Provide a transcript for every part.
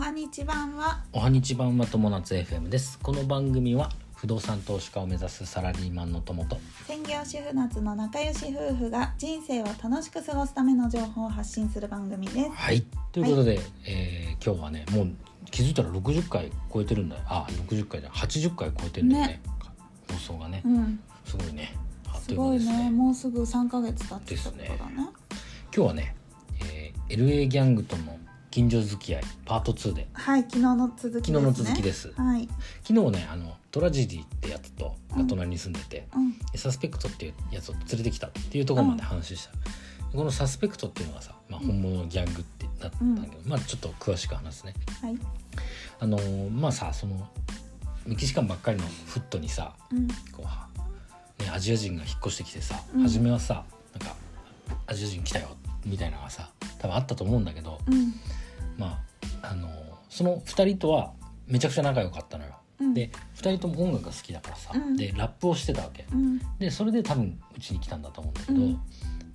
はにち版は。おはにち版は友達 FM です。この番組は不動産投資家を目指すサラリーマンの友と専業主婦夏の仲良し夫婦が人生を楽しく過ごすための情報を発信する番組です。はい。ということで、えー今日はねもう気づいたら60回超えてるんだよ。あ60回じゃない80回超えてるんだよね。ね。放送がね、うん。すごいね。あっとすいう間ごいですね。ねもうすぐ3ヶ月経ってたことだね。今日はね、えー LA ギャングとの近所付き合いパート2で。はい昨日の続きですね。昨日の続きです。はい。昨日ねあのトラジディってやつとが隣に住んでて、うん。サスペクトっていうやつを連れてきたっていうところまで話した、このサスペクトっていうのがさ、まあ、本物のギャングってなったんだけど、まあちょっと詳しく話すね。はい。あのーまあさそのメキシカンばっかりのフットにさうん。こう、ね、アジア人が引っ越してきてさ、うん。初めはさなんかアジア人来たよみたいなのがさ多分あったと思うんだけど、うん。まああのーその2人とはめちゃくちゃ仲良かったのよ。うん。で2人とも音楽が好きだからさ、うん。でラップをしてたわけ。うん。でそれで多分うちに来たんだと思うんだけど、うん。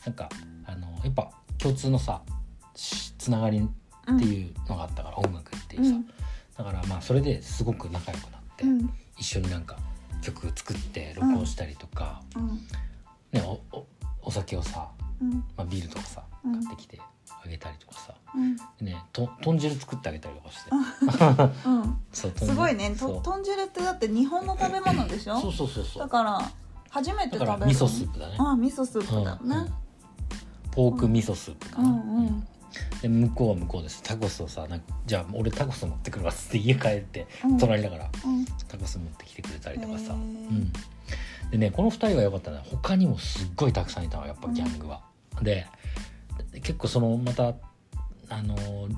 なんかあのやっぱ共通のさしつながりっていうのがあったから、音楽っていうさ、うん。だからまあそれですごく仲良くなって、うん。一緒になんか曲作って録音したりとか、うん。ね、おおお酒をさ、うん。まあ、ビールとかさうん。買ってきてあげたりとかさ、うん。でねと豚汁作ってあげたりとかして、うん。すごいね。と豚汁ってだって日本の食べ物でしょ？そう。そうそうそうだから初めて食べる。だから味噌スープだね。あ味噌スープだ。ね。ポーク味噌スープかうな、ん。うん。で向こうは向こうです。タコスをさなじゃあ俺タコス持ってくるわっつって家帰って、うん。隣だからうん。タコス持ってきてくれたりとかさ、うん、でねこの2人が良かったのは他にもすっごいたくさんいたのやっぱギャングは。で結構そのまたあのー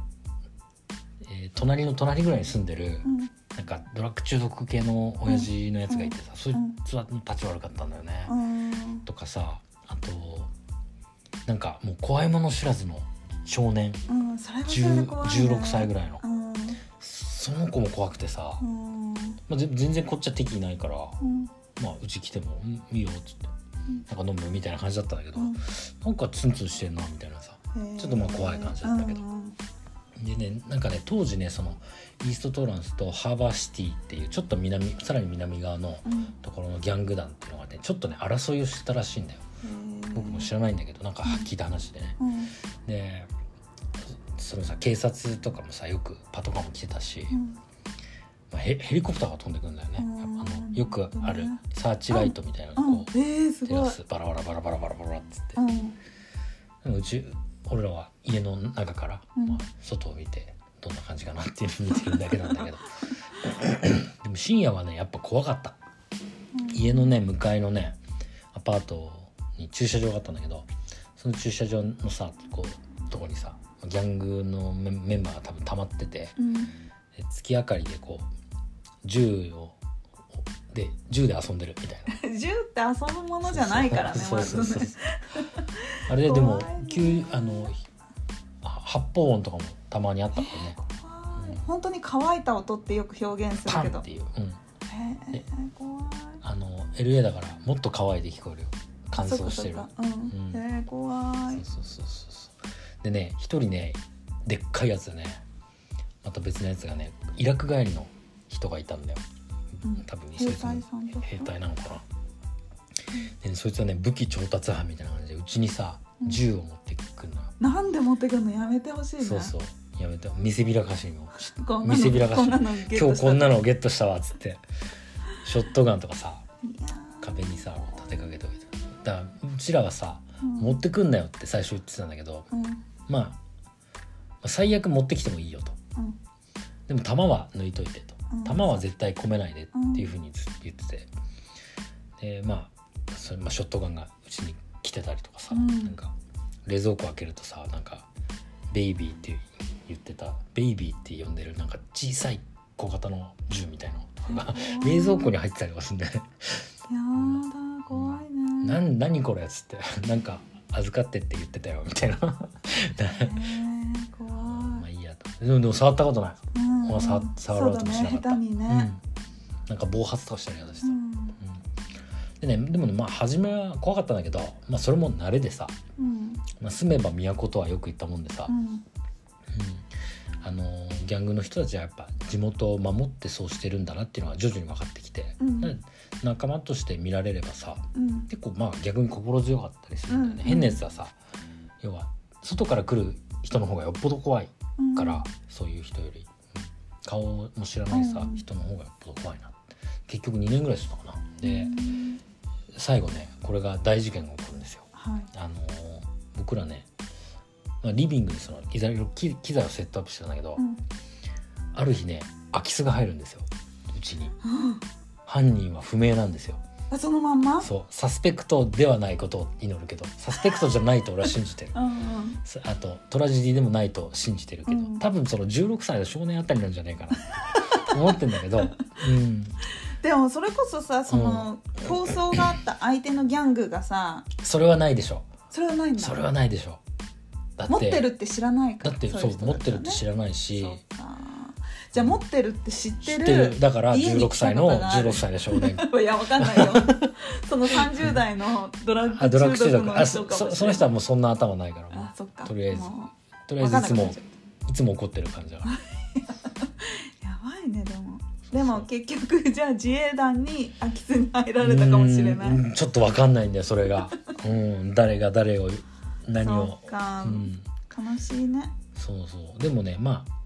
えー隣の隣ぐらいに住んでる、うん。なんかドラッグ中毒系の親父のやつがいてさ、そいうん。つは立ち悪かったんだよね。うん。とかさあとなんかもう怖いもの知らずの少年。うん。ね。10 16歳ぐらいの。うん。その子も怖くてさ、うん。まあ、ぜ全然こっちは敵いないから、うん。まあ、うち来ても「うんいいよ」っつって。うん「なんか飲む?」みたいな感じだったんだけど、うん。なんかツンツンしてんなみたいなさ。ちょっとまあ怖い感じだったけど。うんでねなんかね当時ねそのイーストトランスとハーバーシティっていうちょっと南さらに南側のうん。ところのギャング団っていうのがねちょっとね争いをしてたらしいんだよ。僕も知らないんだけどなんか聞いた話でね、うん。でそのさ警察とかもさよくパトカーも来てたし、うんまあ、ヘヘリコプターが飛んでくるんだよね、うん。あのよくあるサーチライトみたいなのうん。こう、照らすバラバラバラバラバラバラっつって、うんうち俺らは家の中から、うんまあ、外を見てどんな感じかなっていうのを見てるだけなんだけどでも深夜はねやっぱ怖かった家のね向かいのねアパートに駐車場があったんだけどその駐車場のさこうとこにさギャングのメメンバーが多分溜まっててうんで月明かりでこう銃をで銃で遊んでるみたいな。銃って遊ぶものじゃないからねそうまそうそうあれででも急あのは発砲音とかもたまにあったからね。怖い。本当に乾いた音ってよく表現するけど。パンっていう、うん、へえ怖い。あの LA だからもっと乾いて聞こえるよ。乾燥してる。怖い。そうそうそうそうでね一人ねでっかいやつでねまた別のやつがねイラク帰りの人がいたんだよ、うん。多分兵隊さん兵隊なのかな、でそいつはね武器調達犯みたいな感じでうちにさ銃を持ってくるのよ、なんで持ってくるのやめてほしいね。そうそう。やめて。見せびらかしにも。見せびらかし今日こんなのをゲットしたわっつって。ショットガンとかさ壁にさ立てかけておいて。だからうちらはさ、うん。持ってくんなよって最初言ってたんだけど、ーうん。まあまあ最悪持ってきてもいいよと。うんでも弾は抜いといてと。うん。弾は絶対込めないでっていうふうに言ってて。でまあそれ、まあ、ショットガンがうちに来てたりとかさ、うん。なんか冷蔵庫開けるとさなんか「ベイビー」って言ってた「ベイビー」って呼んでるなんか小さい小型の銃みたいなのが冷蔵庫に入ってたりとかするんだよね。やだ怖いね。なん何これっつってなんか預かってって言ってたよみたいなでもでも触ったことない、うん。触触ろうともしなかった。ね。下手にうん。ね、なんか暴発とかしたりとかしてた、でねでもねまあ初めは怖かったんだけど、まあ、それも慣れでさ、うん。まあ、住めば都とはよく言ったもんでさ、うん。うん。あのギャングの人たちはやっぱ地元を守ってそうしてるんだなっていうのが徐々に分かってきて、うん。で仲間として見られればさうん。結構まあ逆に心強かったりするんだよね、うん。変なやつはさ要は外から来る人の方がよっぽど怖い。うんから、そういう人より、うん。顔も知らないさ、うん。人の方がよっぽど怖いな。結局2年ぐらいするのかな。で、うん。最後ねこれが大事件が起こるんですよ。はい。あのー僕らね、まあ、リビングにそのいろいろ機機材をセットアップしてたんだけど、うん。ある日ね空き巣が入るんですよ。うちに。は犯人は不明なんですよ。あそのまんま？そう。サスペクトではないことを祈るけど。サスペクトじゃないと俺は信じてる。うんうん。さあとトラジディでもないと信じてるけど、うん。多分その16歳の少年あたりなんじゃないかな。っ て思ってんだけど、うん、でもそれこそさその構想があった相手のギャングがさそれはないでしょ。それはないんだ。それはないでしょ。だって持ってるって知らないからだってそう持ってるって知ららないしじゃあ持ってるって知ってるだから16家に来た歳のことがある。16歳の少年。いやわかんないよ。その30代のドラッググ中毒の人かもしれないそその人はもうそんな頭ないから。もあそっか。とりあえず。とりあえずいつもいつも怒ってる感じだから。やばいねでも。でも結局じゃあ自衛団に空き巣に入られたかもしれない。うんちょっとわかんないんだよそれが、うん、誰が誰を何を。そうか、うん、悲しいね。そうそう。でもねまあ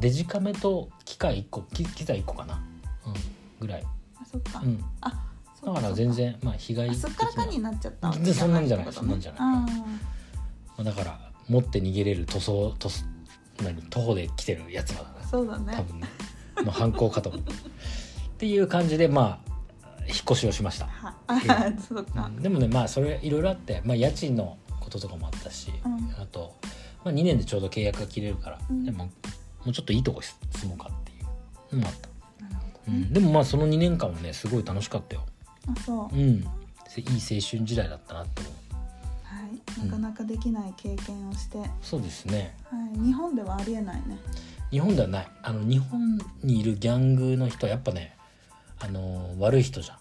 デジカメと機械1個機機材1個かな、うん、ぐらい、あそっか、うん、あそだから全然まあ被害あ的すっからかにななっちゃった全然そんなんじゃない。ってことそんなんじゃない。あまあだから持って逃げれる塗装塗装何徒歩で来てるやつらだーそうだね。な多分ね。の犯行かと思う。っていう感じでまあ引っ越しをしました、はあ そうか、うん。でもねまあそれいろいろあって、まあ、家賃のこととかもあったし、うん。あと、まあ、2年でちょうど契約が切れるから、うん。でももうちょっといいとこ住もうかっていう。のもあった、うん、でもまあその2年間はねすごい楽しかったよ。あそう、うん。いい青春時代だったなって思う。はい、なかなかできない経験をして、はい、そうですね。日本ではありえないね。日本ではない。あの日本にいるギャングの人はやっぱねあの悪い人じゃん。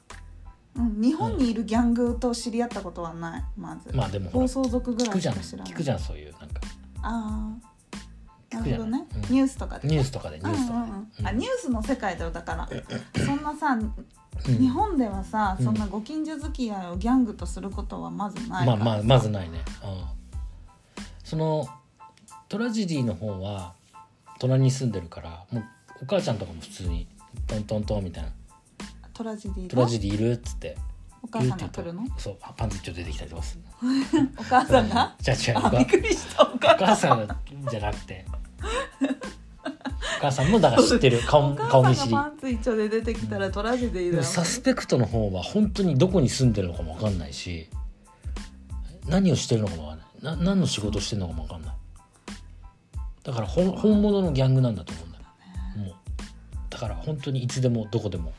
うん、日本にいるギャングと知り合ったことはないまず、まあでも暴走族ぐらいしか知らない。聞くじゃん。そういうなんか。ああなるほどね、うん。ニュースとかでね。ニュースとかでニュースとか。で、うん。うんうんあニュースの世界だよだから。そんなさ、うん。日本ではさうん。そんなご近所付き合いをギャングとすることはまずないまあまあまずないね、うん、そのトラジディの方は隣に住んでるからもうお母ちゃんとかも普通にトントントンみたいな。トラジデ「ィの？トラジディいる?」っつって。お母さんが来るの？そう。あパンツ一丁出てきたりとかする。お母さんが？じゃあ違う。おあびっくりしたおお母母さんじゃなくてお母さんもだから知ってる。顔お顔見知り。パンツ一丁で出てきたらトラジディだよでもサスペクトの方は本当にどこに住んでるのかも分かんないし何をしてるのかも分かんない。な何の仕事してるのかも分かんない。だから本本物のギャングなんだと思うんだよ。もう。だから本当にいつでもどこでも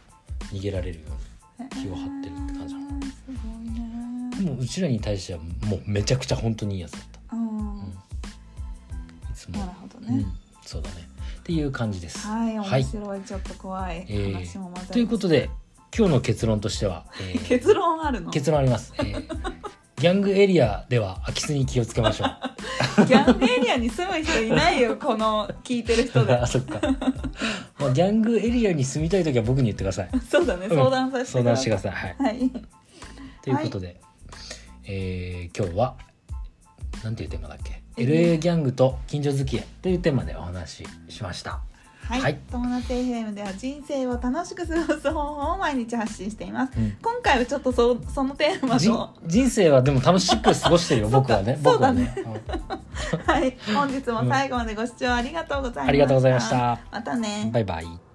逃げられるように気を張ってるって感じなのへーすごいね。でもうちらに対してはもうめちゃくちゃ本当にいいやつだつもなるほどね。うん、そうだね。っていう感じです。はいはい。面白い、ちょっと怖いえーということで今日の結論としては、えー結論あるの？結論あります、えーギャングエリアでは空き巣に気をつけましょう。ギャングエリアに住む人いないよ この聞いてる人で。あそっか、まあ、ギャングエリアに住みたい時は僕に言ってください。そうだねうん。相談させて相談してください。はい。はい。ということで、えー今日はなんていうテーマだっけ？LA ギャングと近所付き合いというテーマでお話ししました。はい、はい。友達 FM では人生を楽しく過ごす方法を毎日発信しています、うん。今回はちょっとそそのテーマじと人生はでも楽しく過ごしてるよ 僕はね。そう僕はね。はい。本日も最後までご視聴ありがとうございました、ありがとうございました。またね。うんバイバイ